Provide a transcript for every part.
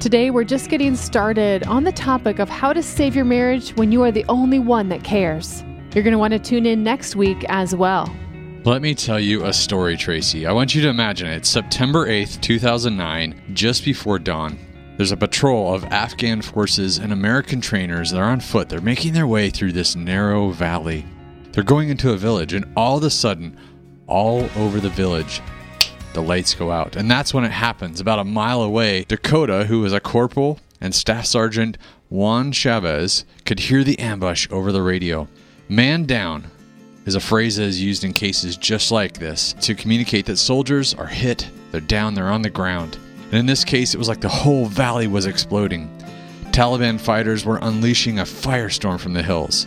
Today, we're just getting started on the topic of how to save your marriage when you are the only one that cares. You're going to want to tune in next week as well. Let me tell you a story, Tracy. I want you to imagine it. September 8th, 2009, just before dawn. There's a patrol of Afghan forces and American trainers that are on foot. They're making their way through this narrow valley. They're going into a village, and all of a sudden, all over the village, the lights go out. And that's when it happens. About a mile away, Dakota, who was a corporal, and Staff Sergeant Juan Chavez could hear the ambush over the radio. Man down is a phrase that is used in cases just like this to communicate that soldiers are hit, they're down, they're on the ground. And in this case, it was like the whole valley was exploding. Taliban fighters were unleashing a firestorm from the hills.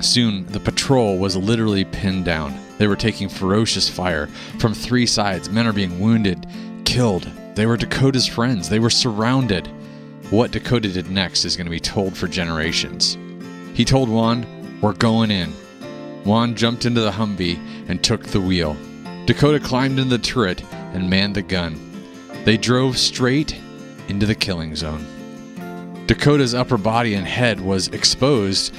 Soon, the patrol was literally pinned down. They were taking ferocious fire from three sides. Men are being wounded, killed. They were Dakota's friends. They were surrounded. What Dakota did next is going to be told for generations. He told Juan, We're going in. Juan jumped into the Humvee and took the wheel. Dakota climbed into the turret and manned the gun. They drove straight into the killing zone. Dakota's upper body and head was exposed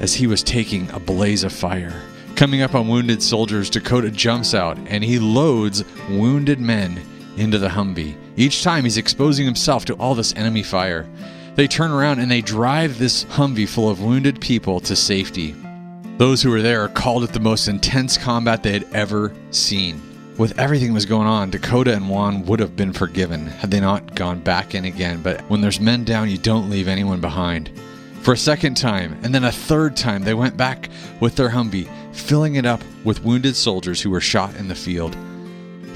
as he was taking a blaze of fire. Coming up on wounded soldiers, Dakota jumps out and he loads wounded men into the Humvee. Each time he's exposing himself to all this enemy fire. They turn around and they drive this Humvee full of wounded people to safety. Those who were there called it the most intense combat they had ever seen. With everything that was going on, Dakota and Juan would have been forgiven had they not gone back in again. But when there's men down, you don't leave anyone behind. For a second time, and then a third time, they went back with their Humvee, filling it up with wounded soldiers who were shot in the field.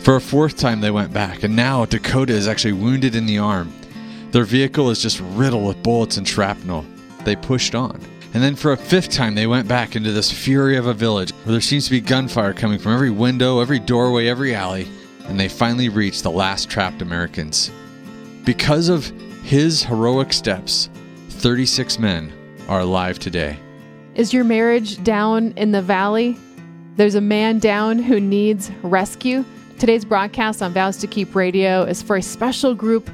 For a fourth time, they went back, and now Dakota is actually wounded in the arm. Their vehicle is just riddled with bullets and shrapnel. They pushed on. And then for a fifth time, they went back into this fury of a village where there seems to be gunfire coming from every window, every doorway, every alley, and they finally reached the last trapped Americans. Because of his heroic steps, 36 men are alive today. Is your marriage down in the valley? There's a man down who needs rescue. Today's broadcast on Vows to Keep Radio is for a special group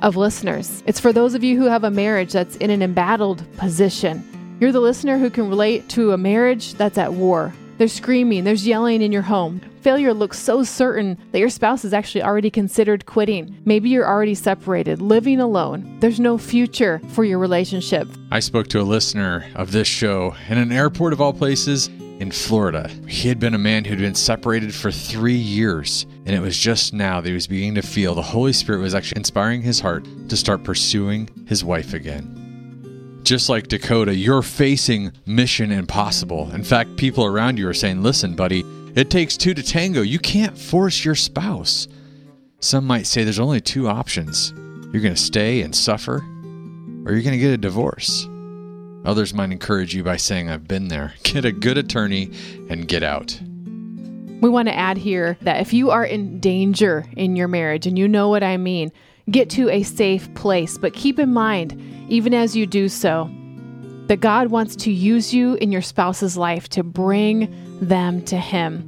of listeners. It's for those of you who have a marriage that's in an embattled position. You're the listener who can relate to a marriage that's at war. There's screaming, there's yelling in your home. Failure looks so certain that your spouse has actually already considered quitting. Maybe you're already separated, living alone. There's no future for your relationship. I spoke to a listener of this show in an airport of all places in Florida. He had been a man who'd been separated for three years, and it was just now that he was beginning to feel the Holy Spirit was actually inspiring his heart to start pursuing his wife again. Just like Dakota, you're facing mission impossible. In fact, people around you are saying, listen, buddy, it takes two to tango. You can't force your spouse. Some might say there's only two options you're going to stay and suffer, or you're going to get a divorce. Others might encourage you by saying, I've been there. Get a good attorney and get out. We want to add here that if you are in danger in your marriage, and you know what I mean, get to a safe place. But keep in mind, even as you do so, that God wants to use you in your spouse's life to bring them to Him.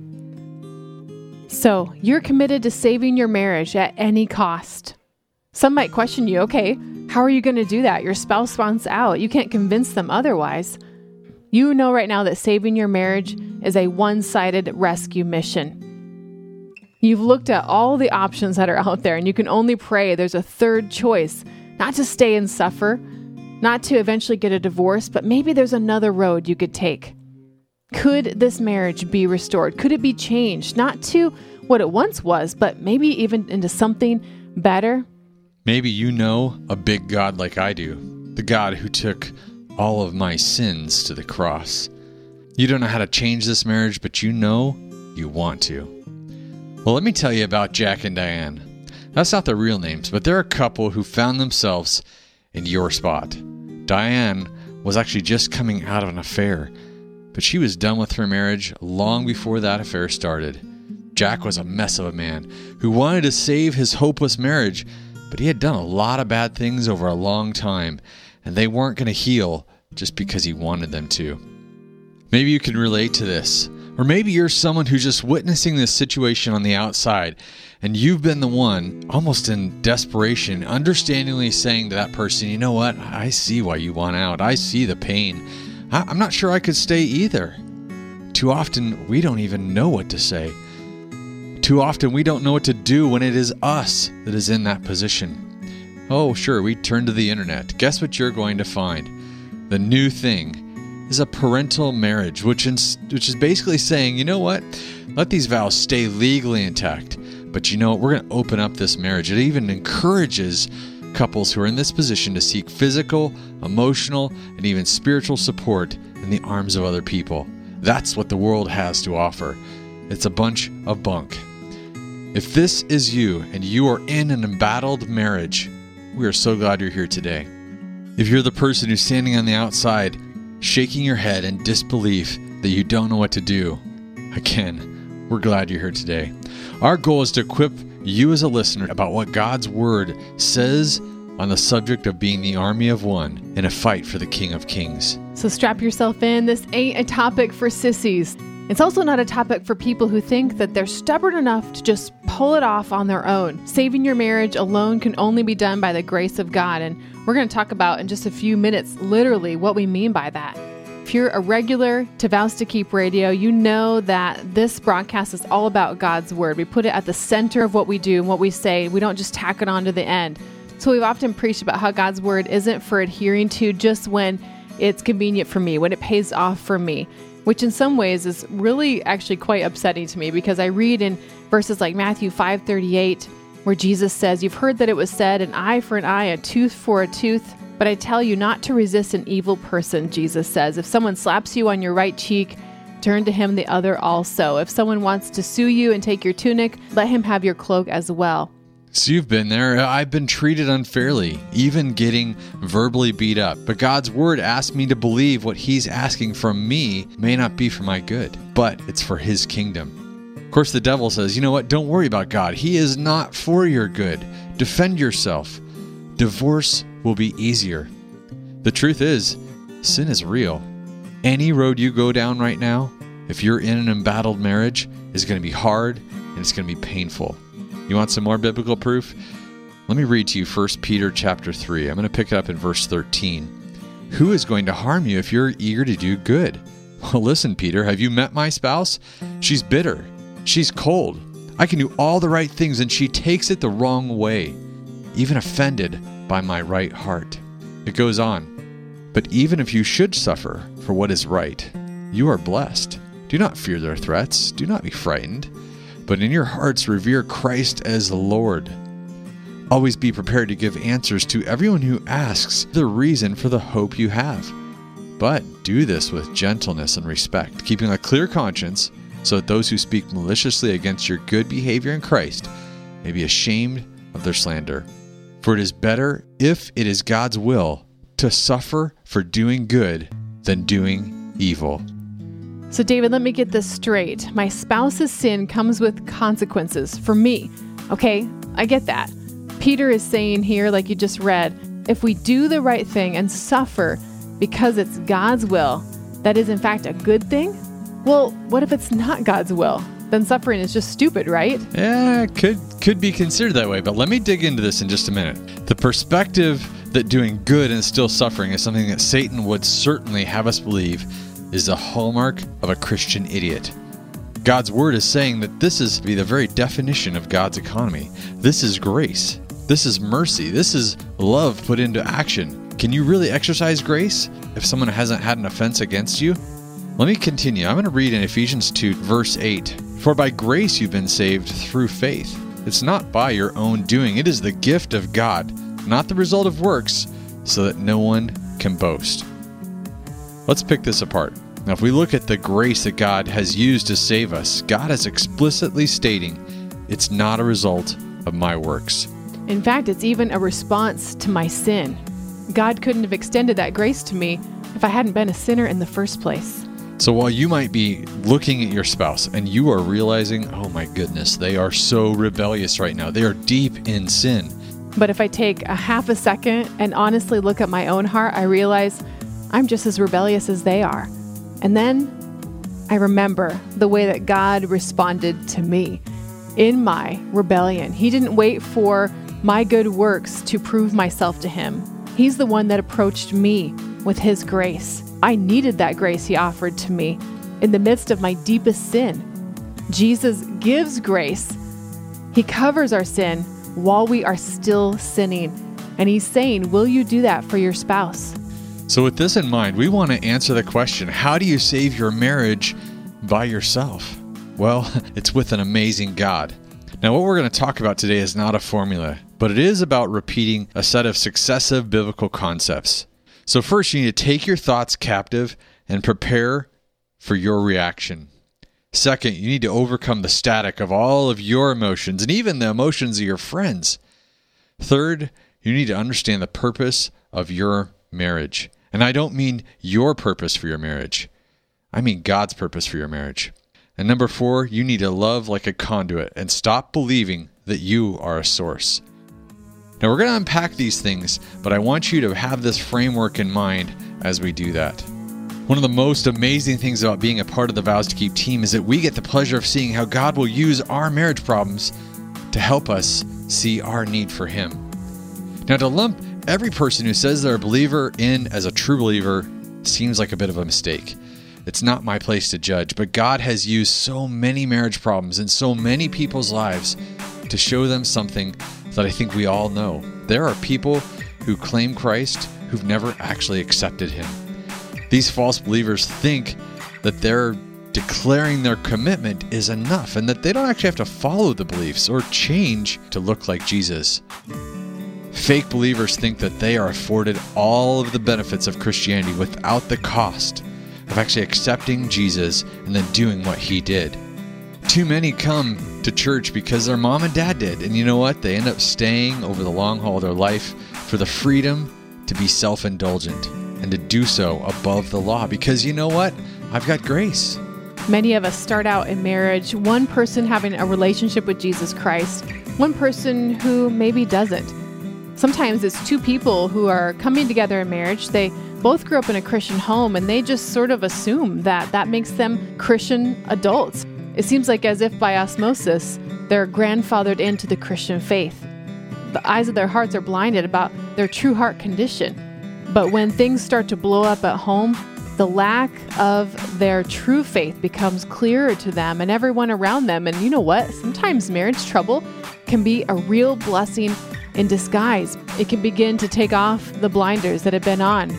So you're committed to saving your marriage at any cost. Some might question you okay, how are you going to do that? Your spouse wants out. You can't convince them otherwise. You know right now that saving your marriage is a one sided rescue mission. You've looked at all the options that are out there, and you can only pray there's a third choice not to stay and suffer, not to eventually get a divorce, but maybe there's another road you could take. Could this marriage be restored? Could it be changed? Not to what it once was, but maybe even into something better? Maybe you know a big God like I do, the God who took all of my sins to the cross. You don't know how to change this marriage, but you know you want to. Well, let me tell you about Jack and Diane. That's not their real names, but they're a couple who found themselves in your spot. Diane was actually just coming out of an affair, but she was done with her marriage long before that affair started. Jack was a mess of a man who wanted to save his hopeless marriage, but he had done a lot of bad things over a long time, and they weren't going to heal just because he wanted them to. Maybe you can relate to this. Or maybe you're someone who's just witnessing this situation on the outside, and you've been the one, almost in desperation, understandingly saying to that person, you know what? I see why you want out. I see the pain. I- I'm not sure I could stay either. Too often, we don't even know what to say. Too often, we don't know what to do when it is us that is in that position. Oh, sure, we turn to the internet. Guess what you're going to find? The new thing is a parental marriage, which which is basically saying, you know what? Let these vows stay legally intact. But you know what? We're going to open up this marriage. It even encourages couples who are in this position to seek physical, emotional, and even spiritual support in the arms of other people. That's what the world has to offer. It's a bunch of bunk. If this is you and you are in an embattled marriage, we are so glad you're here today. If you're the person who's standing on the outside shaking your head in disbelief that you don't know what to do. Again, we're glad you're here today. Our goal is to equip you as a listener about what God's Word says on the subject of being the army of one in a fight for the King of Kings. So strap yourself in. This ain't a topic for sissies. It's also not a topic for people who think that they're stubborn enough to just pull it off on their own. Saving your marriage alone can only be done by the grace of God. And we're going to talk about in just a few minutes, literally, what we mean by that. If you're a regular to Vows to Keep Radio, you know that this broadcast is all about God's Word. We put it at the center of what we do and what we say. We don't just tack it on to the end. So we've often preached about how God's Word isn't for adhering to just when it's convenient for me, when it pays off for me which in some ways is really actually quite upsetting to me because I read in verses like Matthew 5:38 where Jesus says, "You've heard that it was said, an eye for an eye, a tooth for a tooth, but I tell you not to resist an evil person," Jesus says. If someone slaps you on your right cheek, turn to him the other also. If someone wants to sue you and take your tunic, let him have your cloak as well. So you've been there. I've been treated unfairly, even getting verbally beat up. But God's word asks me to believe what He's asking from me may not be for my good, but it's for His kingdom. Of course, the devil says, you know what? Don't worry about God. He is not for your good. Defend yourself. Divorce will be easier. The truth is, sin is real. Any road you go down right now, if you're in an embattled marriage, is going to be hard and it's going to be painful. You want some more biblical proof? Let me read to you 1 Peter chapter 3. I'm going to pick it up in verse 13. Who is going to harm you if you're eager to do good? Well, listen, Peter, have you met my spouse? She's bitter. She's cold. I can do all the right things, and she takes it the wrong way, even offended by my right heart. It goes on. But even if you should suffer for what is right, you are blessed. Do not fear their threats. Do not be frightened but in your hearts revere Christ as Lord. Always be prepared to give answers to everyone who asks the reason for the hope you have. But do this with gentleness and respect, keeping a clear conscience, so that those who speak maliciously against your good behavior in Christ may be ashamed of their slander. For it is better, if it is God's will, to suffer for doing good than doing evil. So, David, let me get this straight. My spouse's sin comes with consequences for me. Okay, I get that. Peter is saying here, like you just read, if we do the right thing and suffer because it's God's will, that is in fact a good thing? Well, what if it's not God's will? Then suffering is just stupid, right? Yeah, could could be considered that way, but let me dig into this in just a minute. The perspective that doing good and still suffering is something that Satan would certainly have us believe is the hallmark of a Christian idiot. God's word is saying that this is to be the very definition of God's economy. This is grace. This is mercy. This is love put into action. Can you really exercise grace if someone hasn't had an offense against you? Let me continue. I'm going to read in Ephesians 2, verse 8. For by grace you've been saved through faith. It's not by your own doing, it is the gift of God, not the result of works, so that no one can boast. Let's pick this apart. Now, if we look at the grace that God has used to save us, God is explicitly stating it's not a result of my works. In fact, it's even a response to my sin. God couldn't have extended that grace to me if I hadn't been a sinner in the first place? So while you might be looking at your spouse and you are realizing, oh my goodness, they are so rebellious right now, they are deep in sin. But if I take a half a second and honestly look at my own heart, I realize I'm just as rebellious as they are. And then I remember the way that God responded to me in my rebellion. He didn't wait for my good works to prove myself to Him. He's the one that approached me with His grace. I needed that grace He offered to me in the midst of my deepest sin. Jesus gives grace, He covers our sin while we are still sinning. And He's saying, Will you do that for your spouse? So, with this in mind, we want to answer the question how do you save your marriage by yourself? Well, it's with an amazing God. Now, what we're going to talk about today is not a formula, but it is about repeating a set of successive biblical concepts. So, first, you need to take your thoughts captive and prepare for your reaction. Second, you need to overcome the static of all of your emotions and even the emotions of your friends. Third, you need to understand the purpose of your marriage. And I don't mean your purpose for your marriage, I mean God's purpose for your marriage. And number four, you need to love like a conduit and stop believing that you are a source. Now, we're going to unpack these things, but I want you to have this framework in mind as we do that. One of the most amazing things about being a part of the Vows to Keep team is that we get the pleasure of seeing how God will use our marriage problems to help us see our need for Him. Now, to lump every person who says they're a believer in as a true believer seems like a bit of a mistake. It's not my place to judge, but God has used so many marriage problems in so many people's lives to show them something that I think we all know. There are people who claim Christ who've never actually accepted Him. These false believers think that their declaring their commitment is enough and that they don't actually have to follow the beliefs or change to look like Jesus. Fake believers think that they are afforded all of the benefits of Christianity without the cost of actually accepting Jesus and then doing what he did. Too many come to church because their mom and dad did, and you know what? They end up staying over the long haul of their life for the freedom to be self indulgent and to do so above the law because you know what? I've got grace. Many of us start out in marriage, one person having a relationship with Jesus Christ, one person who maybe doesn't. Sometimes it's two people who are coming together in marriage. They both grew up in a Christian home and they just sort of assume that that makes them Christian adults. It seems like as if by osmosis, they're grandfathered into the Christian faith. The eyes of their hearts are blinded about their true heart condition. But when things start to blow up at home, the lack of their true faith becomes clearer to them and everyone around them. And you know what? Sometimes marriage trouble can be a real blessing in disguise. It can begin to take off the blinders that have been on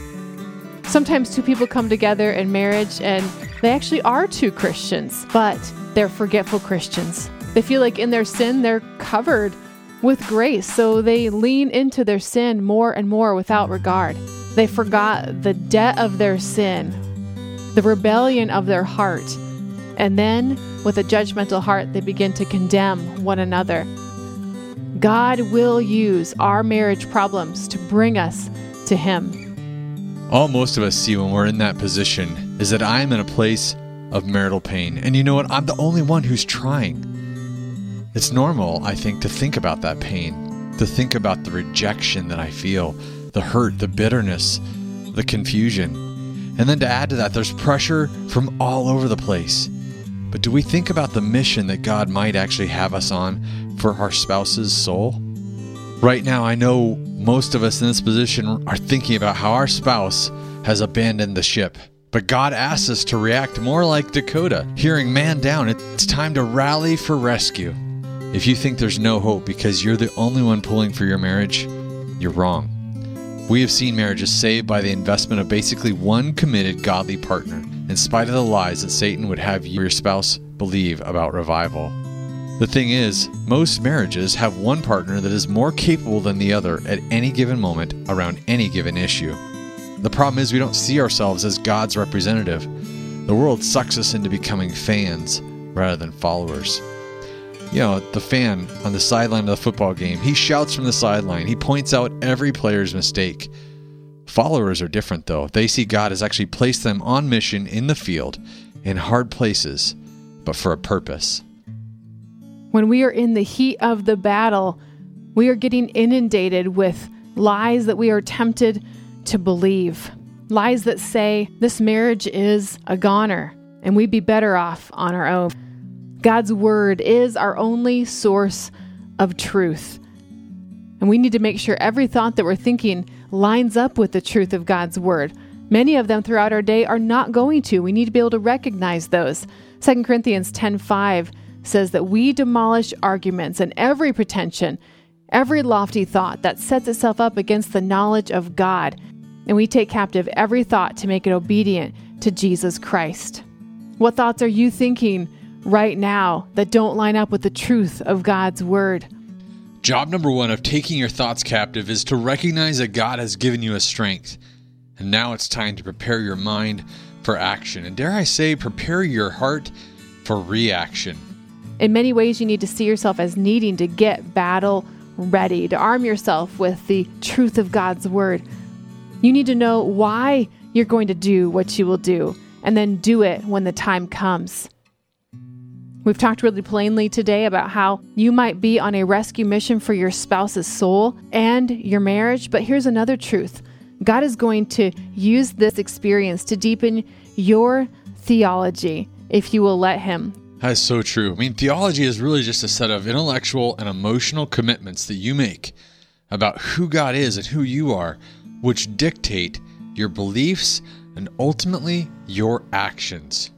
Sometimes two people come together in marriage and they actually are two Christians, but they're forgetful Christians. They feel like in their sin they're covered with grace, so they lean into their sin more and more without regard. They forgot the debt of their sin, the rebellion of their heart, and then with a judgmental heart, they begin to condemn one another. God will use our marriage problems to bring us to Him. All most of us see when we're in that position is that I'm in a place of marital pain. And you know what? I'm the only one who's trying. It's normal, I think, to think about that pain, to think about the rejection that I feel, the hurt, the bitterness, the confusion. And then to add to that, there's pressure from all over the place. But do we think about the mission that God might actually have us on for our spouse's soul? Right now, I know most of us in this position are thinking about how our spouse has abandoned the ship. But God asks us to react more like Dakota, hearing man down. It's time to rally for rescue. If you think there's no hope because you're the only one pulling for your marriage, you're wrong. We have seen marriages saved by the investment of basically one committed godly partner, in spite of the lies that Satan would have your spouse believe about revival. The thing is, most marriages have one partner that is more capable than the other at any given moment around any given issue. The problem is, we don't see ourselves as God's representative. The world sucks us into becoming fans rather than followers. You know, the fan on the sideline of the football game, he shouts from the sideline, he points out every player's mistake. Followers are different, though. They see God has actually placed them on mission in the field, in hard places, but for a purpose. When we are in the heat of the battle, we are getting inundated with lies that we are tempted to believe. Lies that say this marriage is a goner and we'd be better off on our own. God's word is our only source of truth. And we need to make sure every thought that we're thinking lines up with the truth of God's word. Many of them throughout our day are not going to. We need to be able to recognize those. 2 Corinthians 10:5 says that we demolish arguments and every pretension, every lofty thought that sets itself up against the knowledge of God, and we take captive every thought to make it obedient to Jesus Christ. What thoughts are you thinking right now that don't line up with the truth of God's word? Job number one of taking your thoughts captive is to recognize that God has given you a strength. And now it's time to prepare your mind for action. And dare I say, prepare your heart for reaction. In many ways, you need to see yourself as needing to get battle ready, to arm yourself with the truth of God's word. You need to know why you're going to do what you will do and then do it when the time comes. We've talked really plainly today about how you might be on a rescue mission for your spouse's soul and your marriage, but here's another truth God is going to use this experience to deepen your theology if you will let Him. That is so true. I mean, theology is really just a set of intellectual and emotional commitments that you make about who God is and who you are, which dictate your beliefs and ultimately your actions.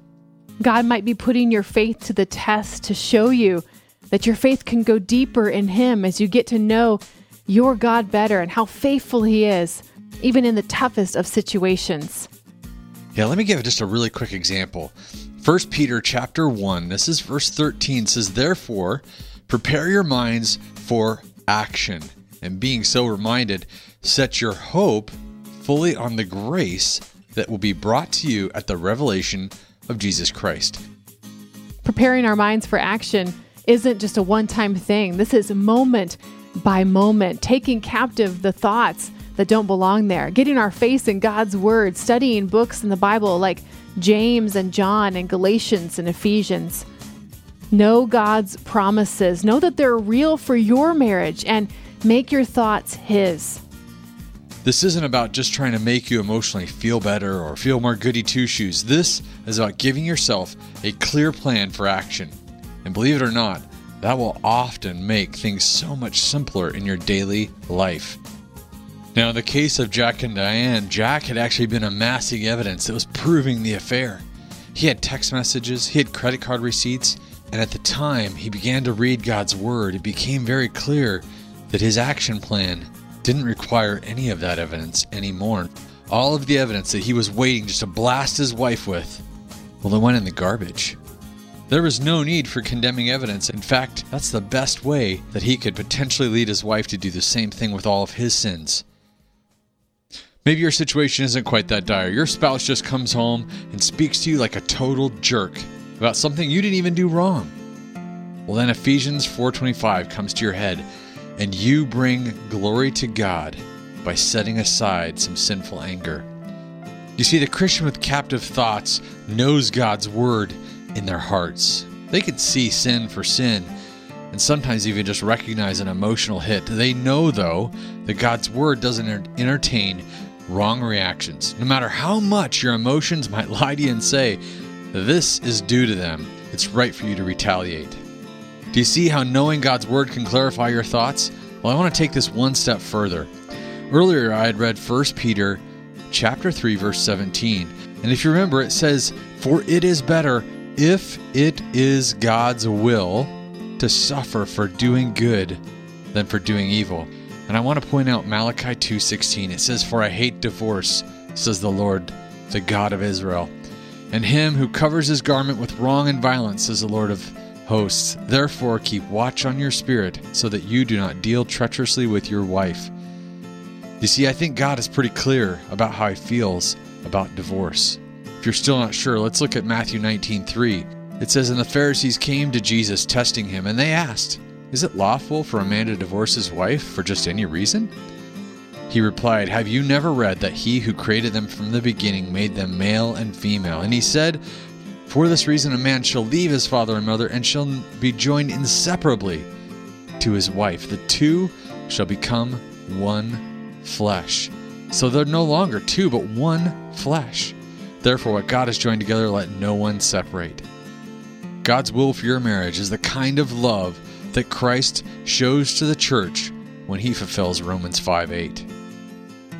God might be putting your faith to the test to show you that your faith can go deeper in Him as you get to know your God better and how faithful He is, even in the toughest of situations. Yeah, let me give just a really quick example. 1 Peter chapter 1, this is verse 13 says, "Therefore, prepare your minds for action, and being so reminded, set your hope fully on the grace that will be brought to you at the revelation of Jesus Christ. Preparing our minds for action isn't just a one time thing, this is moment by moment, taking captive the thoughts that don't belong there, getting our face in God's Word, studying books in the Bible like James and John and Galatians and Ephesians. Know God's promises, know that they're real for your marriage, and make your thoughts His. This isn't about just trying to make you emotionally feel better or feel more goody two shoes. This is about giving yourself a clear plan for action. And believe it or not, that will often make things so much simpler in your daily life. Now, in the case of Jack and Diane, Jack had actually been amassing evidence that was proving the affair. He had text messages, he had credit card receipts, and at the time he began to read God's Word, it became very clear that his action plan didn't require any of that evidence anymore. All of the evidence that he was waiting just to blast his wife with, well, it went in the garbage. There was no need for condemning evidence. In fact, that's the best way that he could potentially lead his wife to do the same thing with all of his sins. Maybe your situation isn't quite that dire. Your spouse just comes home and speaks to you like a total jerk about something you didn't even do wrong. Well, then Ephesians 4:25 comes to your head and you bring glory to God by setting aside some sinful anger. You see, the Christian with captive thoughts knows God's word in their hearts. They can see sin for sin and sometimes even just recognize an emotional hit. They know, though, that God's word doesn't entertain wrong reactions. No matter how much your emotions might lie to you and say, this is due to them, it's right for you to retaliate. Do you see how knowing God's Word can clarify your thoughts? Well, I want to take this one step further. Earlier, I had read 1 Peter chapter 3 verse 17. And if you remember, it says, "For it is better if it is God's will to suffer for doing good than for doing evil." And I want to point out Malachi 2:16. It says, "For I hate divorce," says the Lord, the God of Israel, "and him who covers his garment with wrong and violence," says the Lord of Hosts, therefore keep watch on your spirit, so that you do not deal treacherously with your wife. You see, I think God is pretty clear about how he feels about divorce. If you're still not sure, let's look at Matthew 19:3. It says, And the Pharisees came to Jesus, testing him, and they asked, Is it lawful for a man to divorce his wife for just any reason? He replied, Have you never read that he who created them from the beginning made them male and female? And he said, For this reason, a man shall leave his father and mother and shall be joined inseparably to his wife. The two shall become one flesh. So they're no longer two, but one flesh. Therefore, what God has joined together, let no one separate. God's will for your marriage is the kind of love that Christ shows to the church when he fulfills Romans 5 8.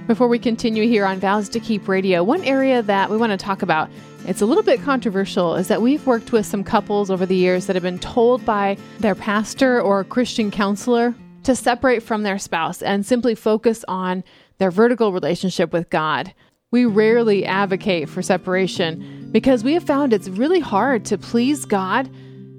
Before we continue here on Vows to Keep Radio, one area that we want to talk about, it's a little bit controversial, is that we've worked with some couples over the years that have been told by their pastor or Christian counselor to separate from their spouse and simply focus on their vertical relationship with God. We rarely advocate for separation because we have found it's really hard to please God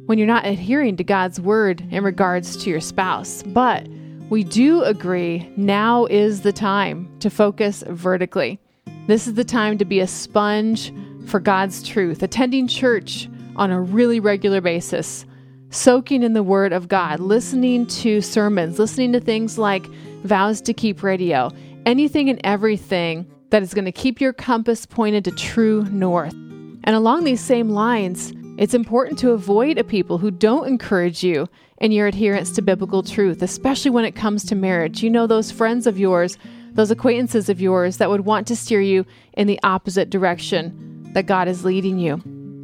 when you're not adhering to God's word in regards to your spouse. But we do agree now is the time to focus vertically. This is the time to be a sponge for God's truth, attending church on a really regular basis, soaking in the Word of God, listening to sermons, listening to things like Vows to Keep Radio, anything and everything that is going to keep your compass pointed to true north. And along these same lines, it's important to avoid a people who don't encourage you in your adherence to biblical truth, especially when it comes to marriage. You know, those friends of yours, those acquaintances of yours that would want to steer you in the opposite direction that God is leading you.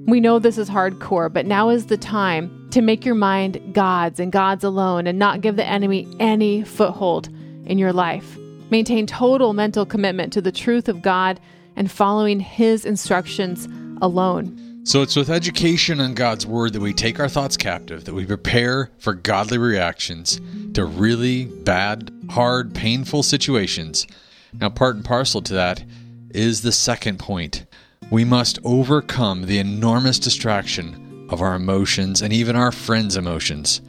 We know this is hardcore, but now is the time to make your mind God's and God's alone and not give the enemy any foothold in your life. Maintain total mental commitment to the truth of God and following His instructions alone. So it's with education on God's Word that we take our thoughts captive, that we prepare for godly reactions to really bad, hard, painful situations. Now, part and parcel to that is the second point. We must overcome the enormous distraction of our emotions and even our friends' emotions.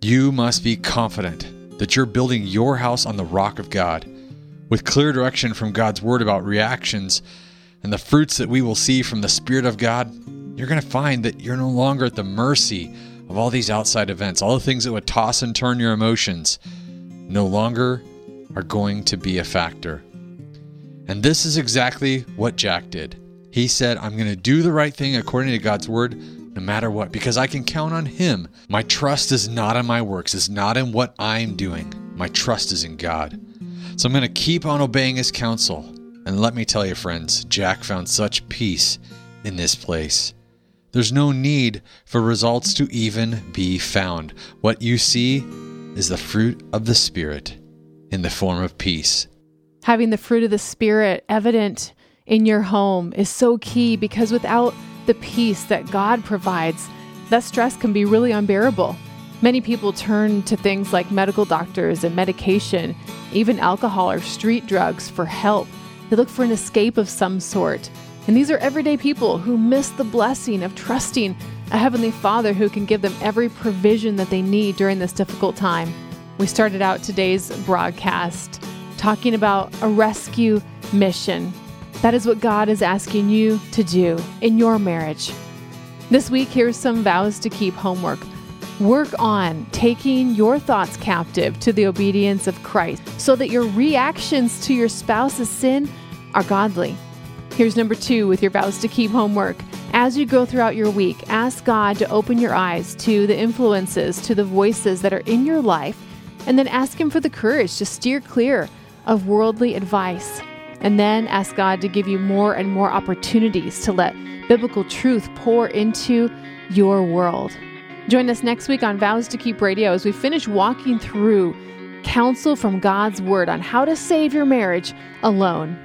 You must be confident that you're building your house on the rock of God with clear direction from God's Word about reactions and the fruits that we will see from the Spirit of God, you're going to find that you're no longer at the mercy of all these outside events. All the things that would toss and turn your emotions no longer are going to be a factor. And this is exactly what Jack did. He said, I'm going to do the right thing according to God's word, no matter what, because I can count on Him. My trust is not in my works, it's not in what I'm doing. My trust is in God. So I'm going to keep on obeying His counsel. And let me tell you, friends, Jack found such peace in this place. There's no need for results to even be found. What you see is the fruit of the Spirit in the form of peace. Having the fruit of the Spirit evident in your home is so key because without the peace that God provides, that stress can be really unbearable. Many people turn to things like medical doctors and medication, even alcohol or street drugs for help. They look for an escape of some sort. And these are everyday people who miss the blessing of trusting a Heavenly Father who can give them every provision that they need during this difficult time. We started out today's broadcast talking about a rescue mission. That is what God is asking you to do in your marriage. This week, here's some vows to keep homework. Work on taking your thoughts captive to the obedience of Christ so that your reactions to your spouse's sin are godly. Here's number two with your vows to keep homework. As you go throughout your week, ask God to open your eyes to the influences, to the voices that are in your life, and then ask Him for the courage to steer clear of worldly advice. And then ask God to give you more and more opportunities to let biblical truth pour into your world. Join us next week on Vows to Keep Radio as we finish walking through counsel from God's Word on how to save your marriage alone.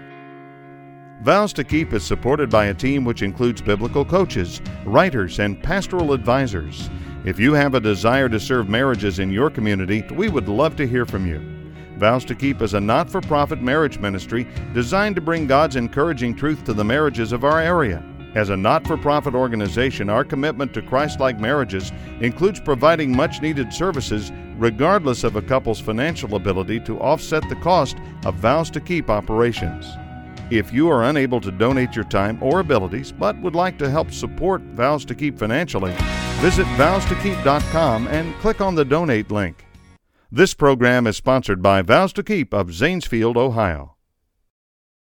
Vows to Keep is supported by a team which includes biblical coaches, writers, and pastoral advisors. If you have a desire to serve marriages in your community, we would love to hear from you. Vows to Keep is a not for profit marriage ministry designed to bring God's encouraging truth to the marriages of our area. As a not for profit organization, our commitment to Christ like marriages includes providing much needed services regardless of a couple's financial ability to offset the cost of Vows to Keep operations. If you are unable to donate your time or abilities but would like to help support Vows to Keep financially, visit vowstokeep.com and click on the donate link. This program is sponsored by Vows to Keep of Zanesfield, Ohio.